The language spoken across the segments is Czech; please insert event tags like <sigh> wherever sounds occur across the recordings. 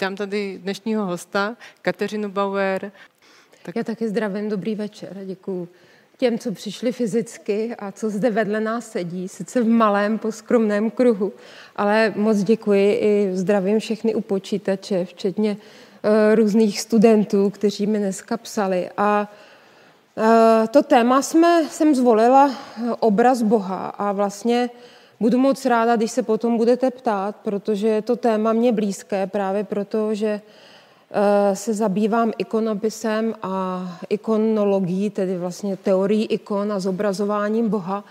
Vítám tady dnešního hosta, Kateřinu Bauer. Tak... Já taky zdravím, dobrý večer, děkuji těm, co přišli fyzicky a co zde vedle nás sedí, sice v malém, poskromném kruhu, ale moc děkuji i zdravím všechny u počítače, včetně uh, různých studentů, kteří mi dneska psali. A uh, to téma jsme, jsem zvolila eh, obraz Boha a vlastně budu moc ráda, když se potom budete ptát, protože je to téma mě blízké právě proto, že Eh, se zabývám ikonopisem a ikonologií, tedy vlastně teorií ikon a zobrazováním Boha,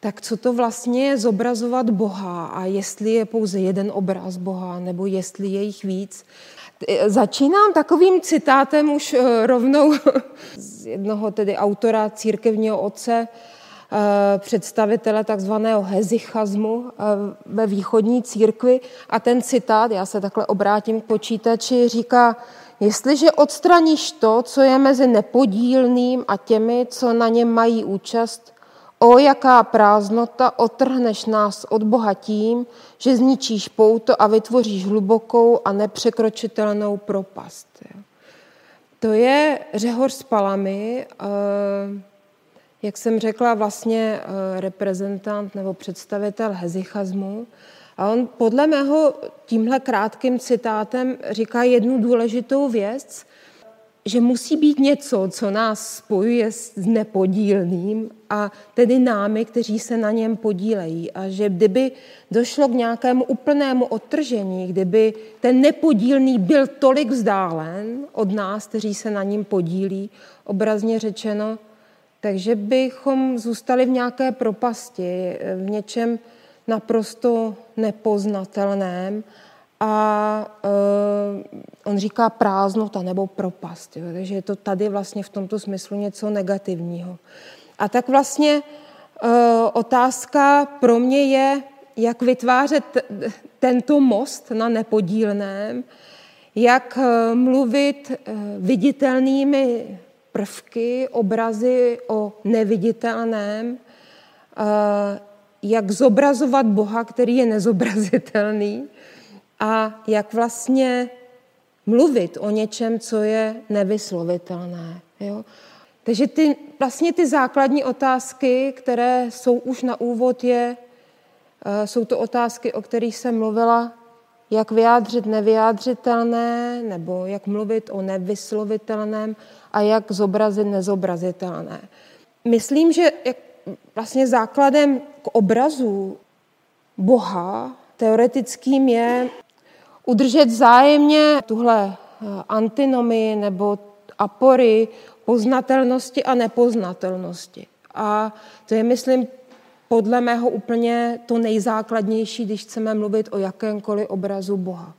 tak co to vlastně je zobrazovat Boha a jestli je pouze jeden obraz Boha nebo jestli je jich víc. Eh, začínám takovým citátem už eh, rovnou <laughs> z jednoho tedy autora církevního otce, představitele takzvaného hezichazmu eh, ve východní církvi a ten citát, já se takhle obrátím k počítači, říká, jestliže odstraníš to, co je mezi nepodílným a těmi, co na něm mají účast, o jaká prázdnota otrhneš nás od Boha tím, že zničíš pouto a vytvoříš hlubokou a nepřekročitelnou propast. To je Řehor z Palamy, eh, jak jsem řekla, vlastně eh, reprezentant nebo představitel hezichazmu. A on podle mého tímhle krátkým citátem říká jednu důležitou věc, že musí být něco, co nás spojuje s nepodílným a tedy námi, kteří se na něm podílejí. A že kdyby došlo k nějakému úplnému odtržení, kdyby ten nepodílný byl tolik vzdálen od nás, kteří se na ním podílí, obrazně řečeno, takže bychom zůstali v nějaké propasti, v něčem naprosto nepoznatelném a uh, on říká prázdnota nebo propast. Jo. Takže je to tady vlastně v tomto smyslu něco negativního. A tak vlastně uh, otázka pro mě je, jak vytvářet tento most na nepodílném, jak uh, mluvit viditelnými prvky, obrazy o neviditelném, eh, jak zobrazovat Boha, který je nezobrazitelný a jak vlastně mluvit o něčem, co je nevyslovitelné. Jo? Takže ty, vlastně ty základní otázky, které jsou už na úvod, je, eh, jsou to otázky, o kterých jsem mluvila, jak vyjádřit nevyjádřitelné, nebo jak mluvit o nevyslovitelném a jak zobrazit nezobrazitelné. Myslím, že vlastně základem k obrazu Boha teoretickým je udržet zájemně tuhle eh, antinomii nebo apory poznatelnosti a nepoznatelnosti. A to je, myslím, podle mého úplně to nejzákladnější, když chceme mluvit o jakémkoliv obrazu Boha.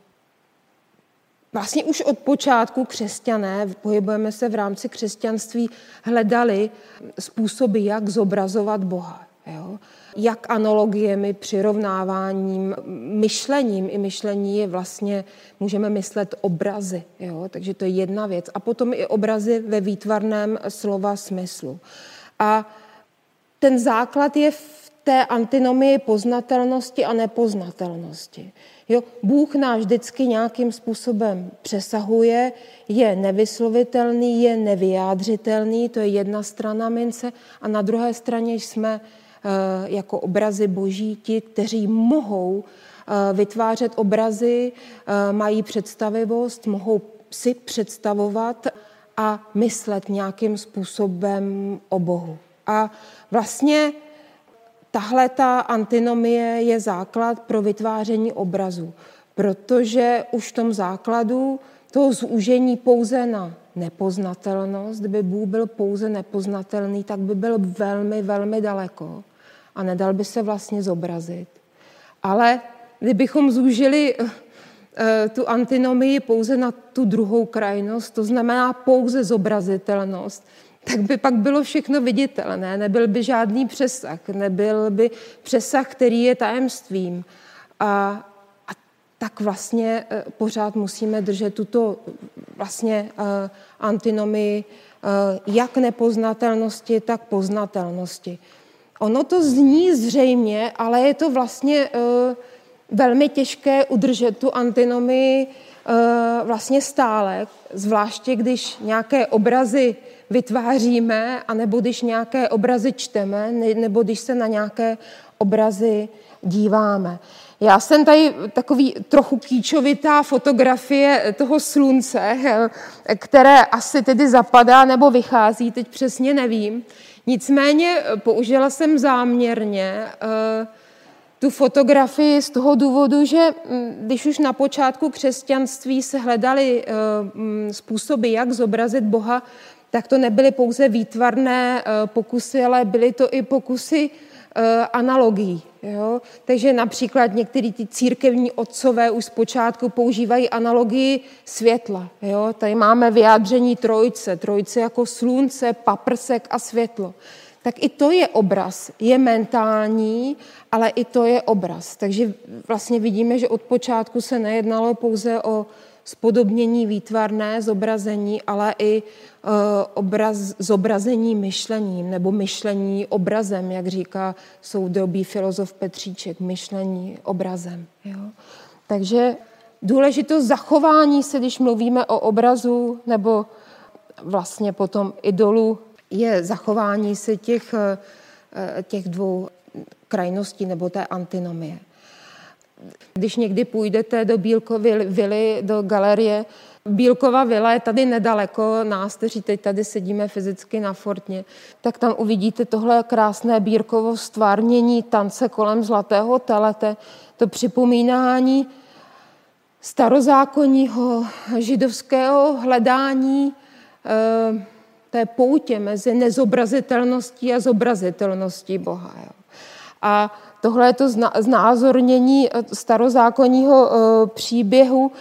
Vlastně už od počátku křesťané, pohybujeme se v rámci křesťanství, hledali způsoby, jak zobrazovat Boha. Jo? Jak analogiemi, přirovnáváním, myšlením. I myšlení je vlastně, můžeme myslet obrazy. Jo? Takže to je jedna věc. A potom i obrazy ve výtvarném slova smyslu. A ten základ je v té antinomii poznatelnosti a nepoznatelnosti. Jo, Bůh nás vždycky nějakým způsobem přesahuje, je nevyslovitelný, je nevyjádřitelný, to je jedna strana mince, a na druhé straně jsme eh, jako obrazy boží ti, kteří mohou eh, vytvářet obrazy, eh, mají představivost, mohou si představovat a myslet nějakým způsobem o Bohu. A vlastně tahle ta antinomie je základ pro vytváření obrazu, protože už v tom základu toho zúžení pouze na nepoznatelnost, kdyby Bůh byl pouze nepoznatelný, tak by byl velmi, velmi daleko a nedal by se vlastně zobrazit. Ale kdybychom zúžili eh, tu antinomii pouze na tu druhou krajnost, to znamená pouze zobrazitelnost, tak by pak bylo všechno viditelné, nebyl by žádný přesah, nebyl by přesah, který je tajemstvím. A, a tak vlastně eh, pořád musíme držet tuto vlastně uh, antinomii uh, jak nepoznatelnosti, tak poznatelnosti. Ono to zní zřejmě, ale je to vlastně velmi těžké udržet tu antinomii vlastně stále, zvláště když nějaké obrazy vytváříme, anebo když nějaké obrazy čteme, nebo když se na nějaké obrazy díváme. Já jsem tady takový trochu kýčovitá fotografie toho slunce, které asi tedy zapadá nebo vychází, teď přesně nevím. Nicméně použila jsem záměrně uh, tu fotografii z toho důvodu, že mm, když už na počátku křesťanství se hledali eh, mm, způsoby, jak zobrazit Boha, tak to nebyly pouze výtvarné eh, pokusy, ale byly to i pokusy eh, analogií. Jo? Takže například některý ty církevní otcové už zpočátku používají analogii světla. Jo? Tady máme vyjádření trojce, trojce jako slunce, paprsek a světlo tak i to je obraz. Je mentální, ale i to je obraz. Takže vlastně vidíme, že od počátku se nejednalo pouze o spodobnění výtvarné zobrazení, ale i obraz, zobrazení myšlením nebo myšlení obrazem, jak říká soudobý filozof Petříček, myšlení obrazem. Jo? Takže důležitost zachování se, když mluvíme o obrazu nebo vlastně potom idolu je zachování se těch, eh, těch dvou krajností nebo té antinomie. Když někdy půjdete do Bílkovy vily, do galerie, Bílkova vila je tady nedaleko nás, kteří teď tady sedíme fyzicky na Fortně, tak tam uvidíte tohle krásné Bírkovo stvárnění tance kolem zlatého telete, to připomínání starozákonního židovského hledání eh, té poutě mezi nezobrazitelností a zobrazitelností Boha. Jo. A tohle je to znázornění eh, starozákonního eh, příběhu,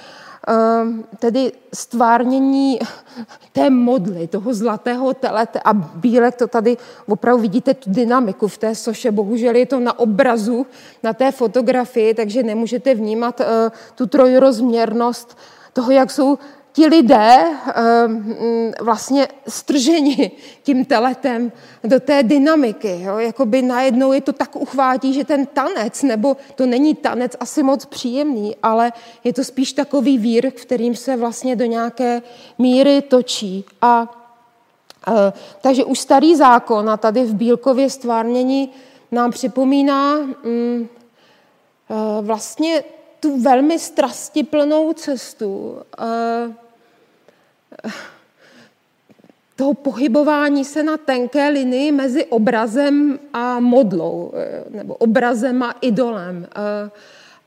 tedy stvárnění <laughs> té modly, toho zlatého telete a bílek, to tady opravdu vidíte tu dynamiku v té soše, bohužel je to na obrazu, na té fotografii, takže nemůžete vnímat tu trojrozměrnost toho, jak jsou ti lidé ehm, vlastně strženi tím teletem do té dynamiky. Jo? Jakoby najednou je to tak uchvátí, že ten tanec, nebo to není tanec asi moc příjemný, ale je to spíš takový vír, kterým se vlastně do nějaké míry točí. A e, takže už starý zákon a tady v Bílkově stvárnění nám připomíná mm, e, vlastně tu velmi strastiplnou cestu, e, <sighs> toho pohybování se na tenké linii mezi obrazem a modlou, eh, nebo obrazem a idolem. Eh,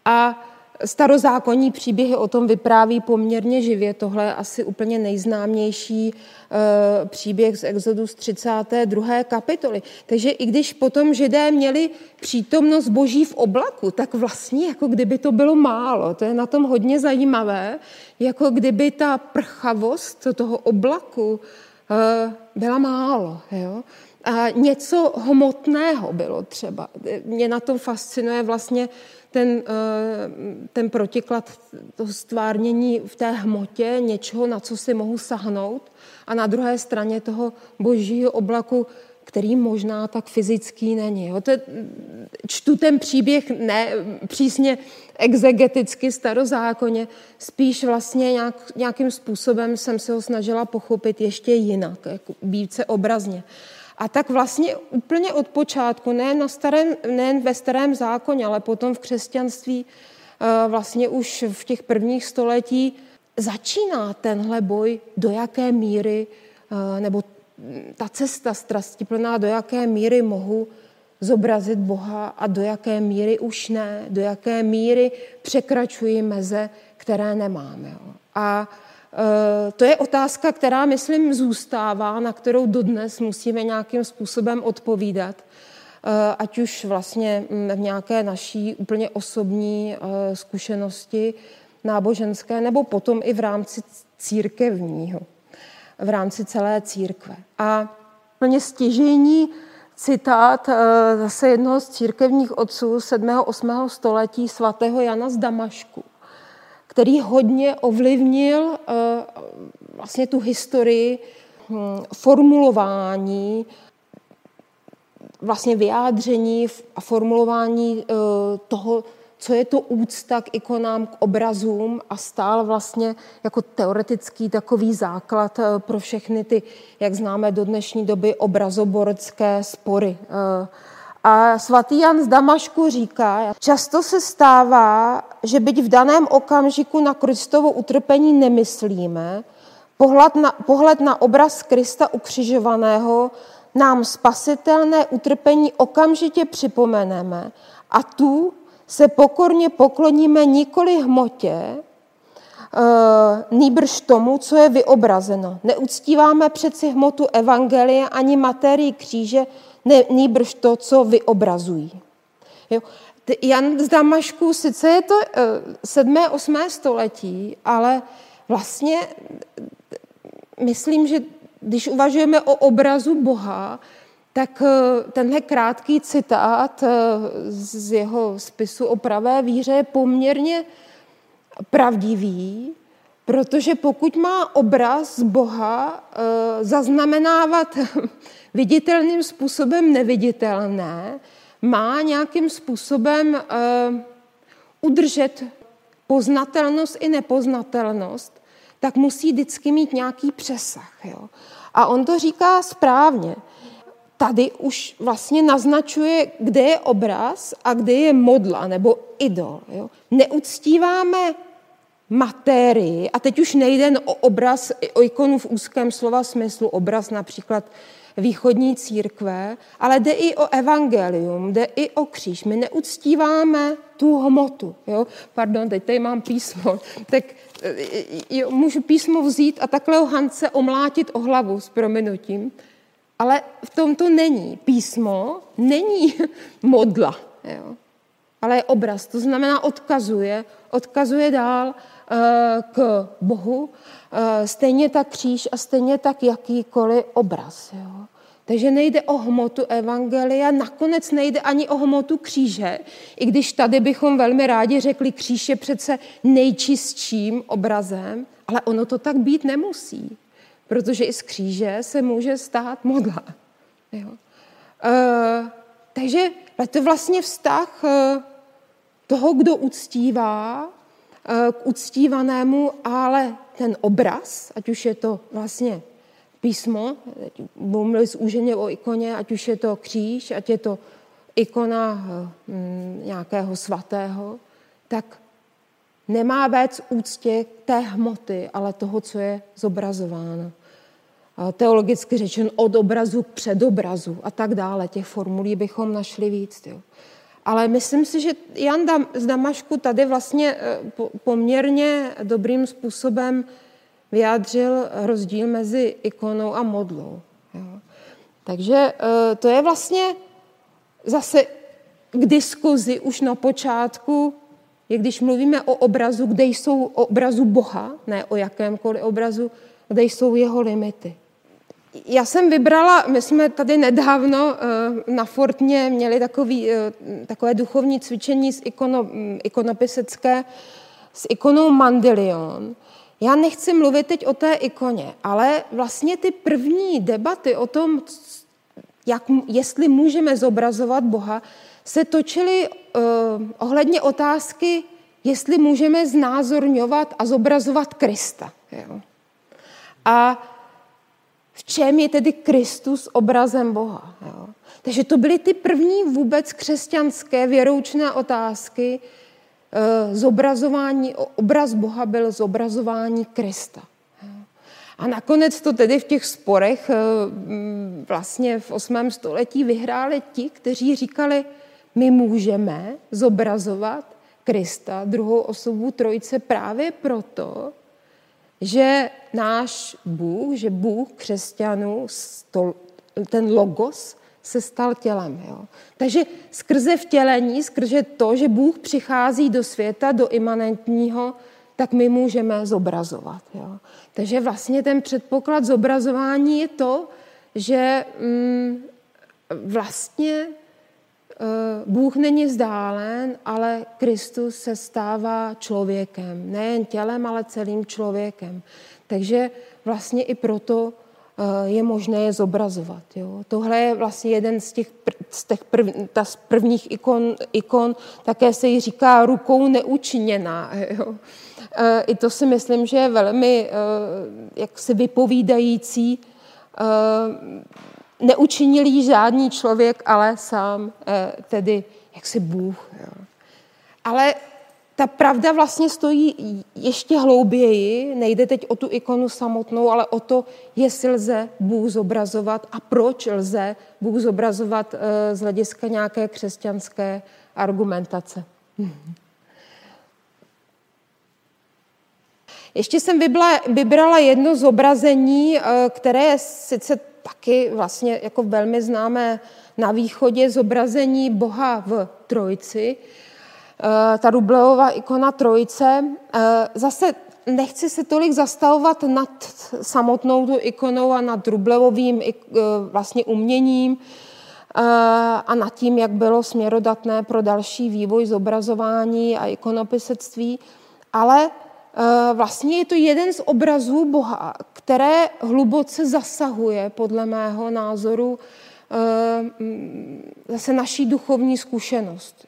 a starozákonní příběhy o tom vypráví poměrně živě. Tohle je asi úplně nejznámější eh, příběh z Exodus 32. kapitoly. Takže i když potom židé měli přítomnost boží v oblaku, tak vlastně jako kdyby to bylo málo. To je na tom hodně zajímavé, jako kdyby ta prchavost toho oblaku eh, byla málo. Jo? A něco hmotného bylo třeba. Mě na tom fascinuje vlastně ten, eh, ten protiklad, to stvárnění v té hmotě něčeho, na co si mohu sahnout a na druhé straně toho božího oblaku, který možná tak fyzický není. Jo. To je, čtu ten příběh ne přísně exegeticky, starozákonně, spíš vlastně nějak, nějakým způsobem jsem se ho snažila pochopit ještě jinak, jako více obrazně. A tak vlastně úplně od počátku, nejen, na starém, nejen ve starém zákoně, ale potom v křesťanství, eh, vlastně už v těch prvních století, začíná tenhle boj, do jaké míry, eh, nebo ta cesta strastiplná, do jaké míry mohu zobrazit Boha a do jaké míry už ne, do jaké míry překračuji meze, které nemáme. A to je otázka, která, myslím, zůstává, na kterou dodnes musíme nějakým způsobem odpovídat, eh, ať už vlastně mm, v nějaké naší úplně osobní eh, zkušenosti náboženské, nebo potom i v rámci církevního, v rámci celé církve. A plně stěžení citát zase jednoho z církevních otců 7. 8. století svatého Jana z Damašku který hodně ovlivnil eh, vlastně tu historii hm, formulování, vlastně vyjádření a formulování eh, toho, co je to úcta k ikonám, k obrazům a stál vlastně jako teoretický takový základ eh, pro všechny ty, jak známe do dnešní doby, obrazoborské spory. Eh, a svatý Jan z Damašku říká, často se stává, že byť v daném okamžiku na Kristovo utrpení nemyslíme, pohled na, pohled na obraz Krista ukřižovaného nám spasitelné utrpení okamžitě připomeneme a tu se pokorně pokloníme nikoli hmotě, e, nýbrž tomu, co je vyobrazeno. Neuctíváme přeci hmotu evangelie ani materii kříže, ne, nýbrž to, co vyobrazují. Jo. Jan z Damašku, sice je to 7. E, 8. století, ale vlastně myslím, že když uvažujeme o obrazu Boha, tak eh, tenhle krátký citát eh, z jeho spisu o pravé víře je poměrně pravdivý, protože pokud má obraz Boha eh, zaznamenávat <laughs> viditelným způsobem neviditelné, má nějakým způsobem udržet poznatelnost i nepoznatelnost, tak musí vždycky mít nějaký přesah. Jo? A on to říká správně tady už vlastně naznačuje, kde je obraz a kde je modla nebo idol. Jo? Neuctíváme materii, a teď už nejde o obraz, o ikonu v úzkém slova smyslu, obraz například východní církve, ale jde i o evangelium, jde i o kříž. My neuctíváme tu hmotu. Jo? Pardon, teď tady mám písmo. <laughs> Tak jo, můžu písmo vzít a takhle ho Hance omlátit o hlavu s prominutím. Ale v tom to není. Písmo není <laughs> modla, jo? Ale je obraz. To znamená odkazuje, odkazuje dál uh, k Bohu, uh, stejně tak kříž a stejně tak jakýkoliv obraz. Jo? Takže nejde o hmotu evangelia, nakonec nejde ani o hmotu kříže, i když tady bychom velmi rádi řekli, kříž je přece nejčistším obrazem, ale ono to tak být nemusí protože i z kříže se může stát modla. Jo. E, takže to je vlastně vztah e, toho, kdo uctívá, e, k uctívanému, ale ten obraz, ať už je to vlastně písmo, budu mluvit zúženě o ikoně, ať už je to kříž, ať je to ikona hm, nějakého svatého, tak nemá vést úctě té hmoty, ale toho, co je zobrazováno teologicky řečen od obrazu k předobrazu a tak dále. Těch formulí bychom našli víc. Jo. Ale myslím si, že Jan z Damašku tady vlastně eh, poměrně dobrým způsobem vyjádřil rozdíl mezi ikonou a modlou. Jo. Takže eh, to je vlastně zase k diskuzi už na počátku, je když mluvíme o obrazu, kde jsou obrazu Boha, ne o jakémkoliv obrazu, kde jsou jeho limity. Já jsem vybrala, my jsme tady nedávno eh, na Fortně měli takový, eh, takové duchovní cvičení z ikono, mm, ikonopisecké s ikonou Mandelion. Já nechci mluvit teď o té ikoně, ale vlastně ty první debaty o tom, jak, jestli můžeme zobrazovat Boha, se točily uh, ohledně otázky, jestli můžeme znázorňovat a zobrazovat Krista. Jo. A v čem je tedy Kristus obrazem Boha. Jo? Takže to byly ty první vůbec křesťanské věroučné otázky. E, zobrazování, obraz Boha byl zobrazování Krista. A nakonec to tedy v těch sporech e, vlastně v 8. století vyhráli ti, kteří říkali, my můžeme zobrazovat Krista, druhou osobu trojice právě proto, že náš Bůh, že Bůh křesťanů, ten logos, se stal tělem. Jo. Takže skrze vtělení, skrze to, že Bůh přichází do světa, do imanentního, tak my můžeme zobrazovat. Jo. Takže vlastně ten předpoklad zobrazování je to, že mm, vlastně Bůh není vzdálen, ale Kristus se stává člověkem. Nejen tělem, ale celým člověkem. Takže vlastně i proto je možné je zobrazovat. Jo. Tohle je vlastně jeden z těch, z těch prv, ta z prvních ikon, ikon, také se jí říká rukou neučiněná. <laughs> Jo. I to si myslím, že je velmi jaksi vypovídající. Neučinil jí žádný člověk, ale sám tedy jaksi Bůh. Ale ta pravda vlastně stojí ještě hlouběji, nejde teď o tu ikonu samotnou, ale o to, jestli lze Bůh zobrazovat a proč lze Bůh zobrazovat eh, z hlediska nějaké křesťanské argumentace. Ještě jsem vybrala jedno zobrazení, eh, které je sice taky vlastně jako velmi známé na východě, zobrazení Boha v Trojici, Eh, ta Rubleová ikona trojice. Eh, zase nechci se tolik zastavovat nad samotnou tu ikonou a nad Rublevovým eh, vlastně uměním a nad tím, jak bylo směrodatné pro další vývoj zobrazování a ikonopisectví, ale vlastně je to jeden z obrazů Boha, které hluboce zasahuje, podle mého názoru, zase naší duchovní zkušenost.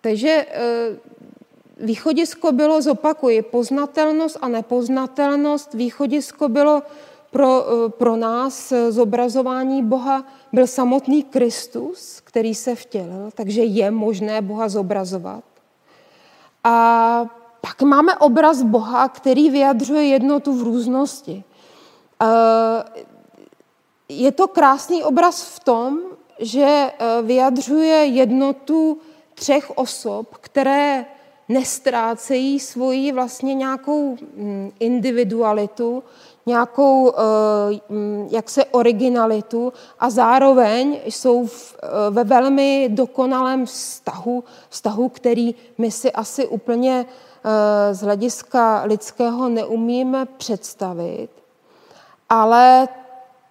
Takže eh, východisko bylo, zopakuji, poznatelnost a nepoznatelnost. Východisko bylo pro, eh, pro nás eh, zobrazování Boha byl samotný Kristus, který se vtělil, takže je možné Boha zobrazovat. A pak máme obraz Boha, který vyjadřuje jednotu v různosti. Je to krásný obraz v tom, že vyjadřuje jednotu třech osob, které nestrácejí svoji vlastně nějakou mm, individualitu, nějakou eh, mm, jak se originalitu a zároveň jsou eh, ve velmi dokonalém vztahu, vztahu, který my si asi úplně eh, z hlediska lidského neumíme představit. Ale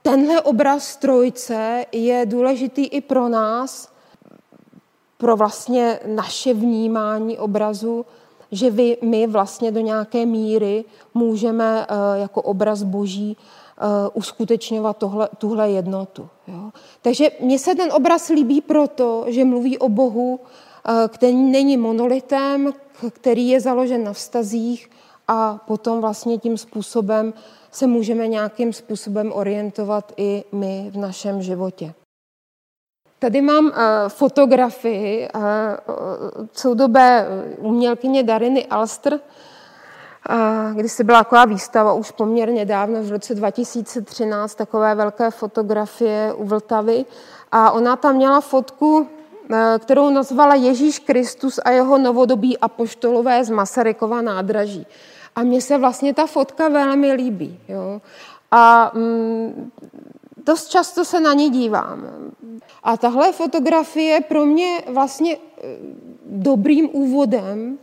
tenhle obraz trojce je důležitý i pro nás, pro vlastně naše vnímání obrazu, že vy, my vlastně do nějaké míry můžeme eh, jako obraz boží eh, uskutečňovat tohle, tuhle jednotu. Jo? Takže mně se ten obraz líbí proto, že mluví o Bohu, eh, který není monolitem, který je založen na vztazích a potom vlastně tím způsobem se můžeme nějakým způsobem orientovat i my v našem životě. Tady mám uh, fotografii uh, soudobé umělkyně Dariny Alster, uh, kdy se byla taková výstava už poměrně dávno, v roce 2013, takové velké fotografie u Vltavy. A ona tam měla fotku, kterou nazvala Ježíš Kristus a jeho novodobí apoštolové z Masarykova nádraží. A mně se vlastně ta fotka velmi líbí. Jo? A mm, dost často se na ní dívám. A tahle fotografie pro mě vlastně eh, dobrým úvodem,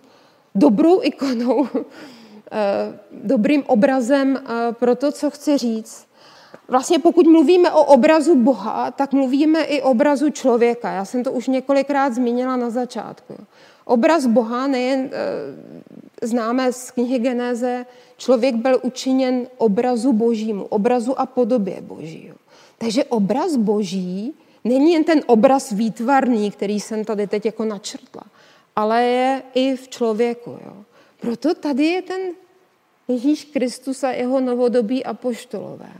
dobrou ikonou, <laughs> eh, dobrým obrazem eh, pro to, co chci říct. Vlastně pokud mluvíme o obrazu Boha, tak mluvíme i o obrazu člověka. Já jsem to už několikrát zmínila na začátku. Obraz Boha nejen známe z knihy Genéze, člověk byl učiněn obrazu božímu, obrazu a podobě božího. Takže obraz boží není jen ten obraz výtvarný, který jsem tady teď jako načrtla, ale je i v člověku. Jo. Proto tady je ten Ježíš Kristus a jeho novodobí apoštolové.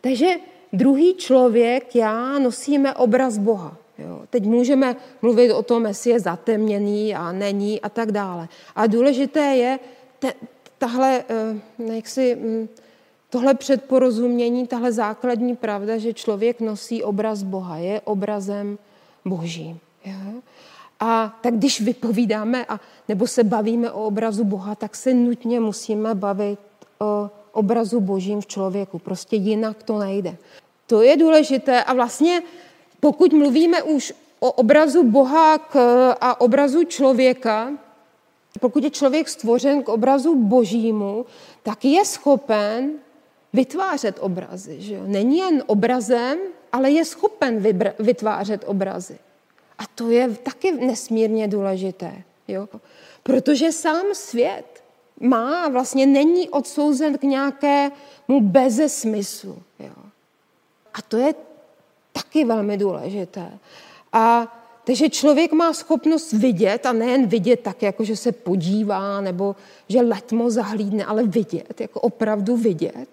Takže druhý člověk, já, nosíme obraz Boha. Jo. Teď můžeme mluvit o tom, jestli je zatemněný a není a tak dále. A důležité je te, tahle, eh, jak si, hm, tohle předporozumění, tahle základní pravda, že člověk nosí obraz Boha, je obrazem božím. Jo? A tak když vypovídáme a, nebo se bavíme o obrazu Boha, tak se nutně musíme bavit o obrazu božím v člověku. Prostě jinak to nejde. To je důležité a vlastně pokud mluvíme už o obrazu Boha k, a obrazu člověka, pokud je člověk stvořen k obrazu božímu, tak je schopen vytvářet obrazy. Že jo? Není jen obrazem, ale je schopen vytvářet obrazy. A to je taky nesmírně důležité. Jo? Protože sám svět má, vlastně není odsouzen k nějakému beze smyslu. Jo. A to je taky velmi důležité. A takže člověk má schopnost vidět a nejen vidět tak, jako že se podívá nebo že letmo zahlídne, ale vidět, jako opravdu vidět.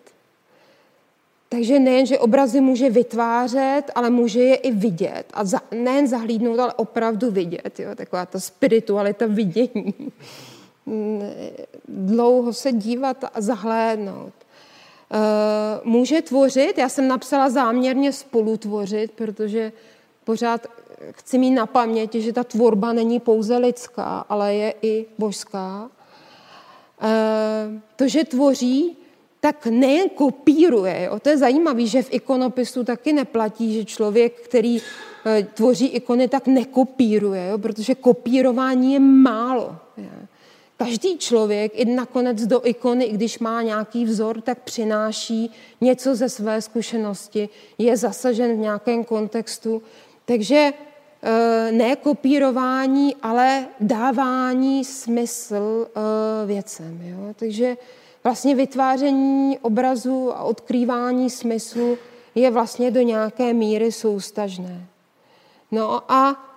Takže nejen, že obrazy může vytvářet, ale může je i vidět. A za, nejen zahlídnout, ale opravdu vidět. Jo? Taková ta spiritualita vidění. Dlouho se dívat a zahlédnout. Eh, může tvořit, já jsem napsala záměrně spolutvořit, protože pořád chci mít na paměti, že ta tvorba není pouze lidská, ale je i božská. Eh, to, že tvoří, tak nejen kopíruje. Jo? To je zajímavé, že v ikonopisu taky neplatí, že člověk, který eh, tvoří ikony, tak nekopíruje, jo? protože kopírování je málo. Jo? Každý člověk i nakonec do ikony, i když má nějaký vzor, tak přináší něco ze své zkušenosti, je zasažen v nějakém kontextu. Takže eh, ne kopírování, ale dávání smysl eh, věcem. Jo? Takže vlastně vytváření obrazu a odkrývání smyslu je vlastně do nějaké míry soustažné. No a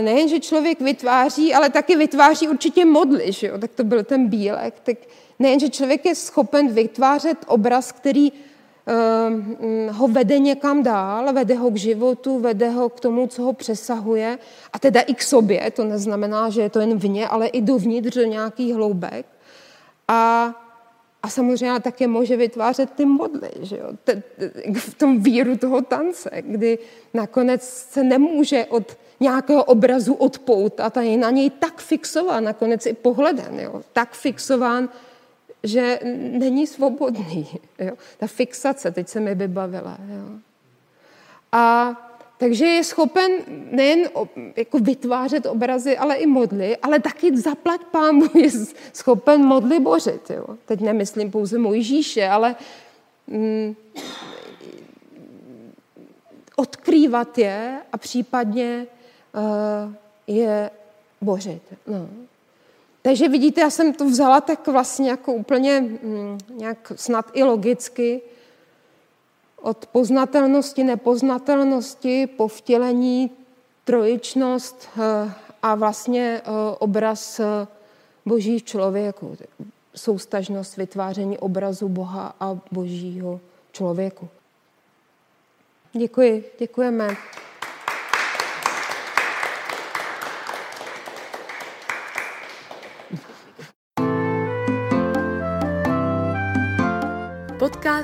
nejen, že člověk vytváří, ale taky vytváří určitě modly, že jo? tak to byl ten bílek. Tak nejen, že člověk je schopen vytvářet obraz, který uh, ho vede někam dál, vede ho k životu, vede ho k tomu, co ho přesahuje, a teda i k sobě, to neznamená, že je to jen vně, ale i dovnitř do nějakých hloubek. A a samozřejmě také může vytvářet ty modly, že jo? v tom víru toho tance, kdy nakonec se nemůže od nějakého obrazu odpoutat a je na něj tak fixován, nakonec i pohledem, jo? tak fixován, že není svobodný. Jo? Ta fixace, teď se mi vybavila. Jo? A takže je schopen nejen jako vytvářet obrazy, ale i modly, ale taky zaplať pámu <laughs> je schopen modly bořit. Jo. Teď nemyslím pouze Mojžíše, ale mm, odkrývat je a případně uh, je bořit. No. Takže vidíte, já jsem to vzala tak vlastně jako úplně mm, nějak snad i logicky, od poznatelnosti, nepoznatelnosti, povtělení, trojičnost eh, a vlastně eh, obraz eh, boží v člověku, soustažnost vytváření obrazu Boha a božího člověku. Děkuji, děkujeme.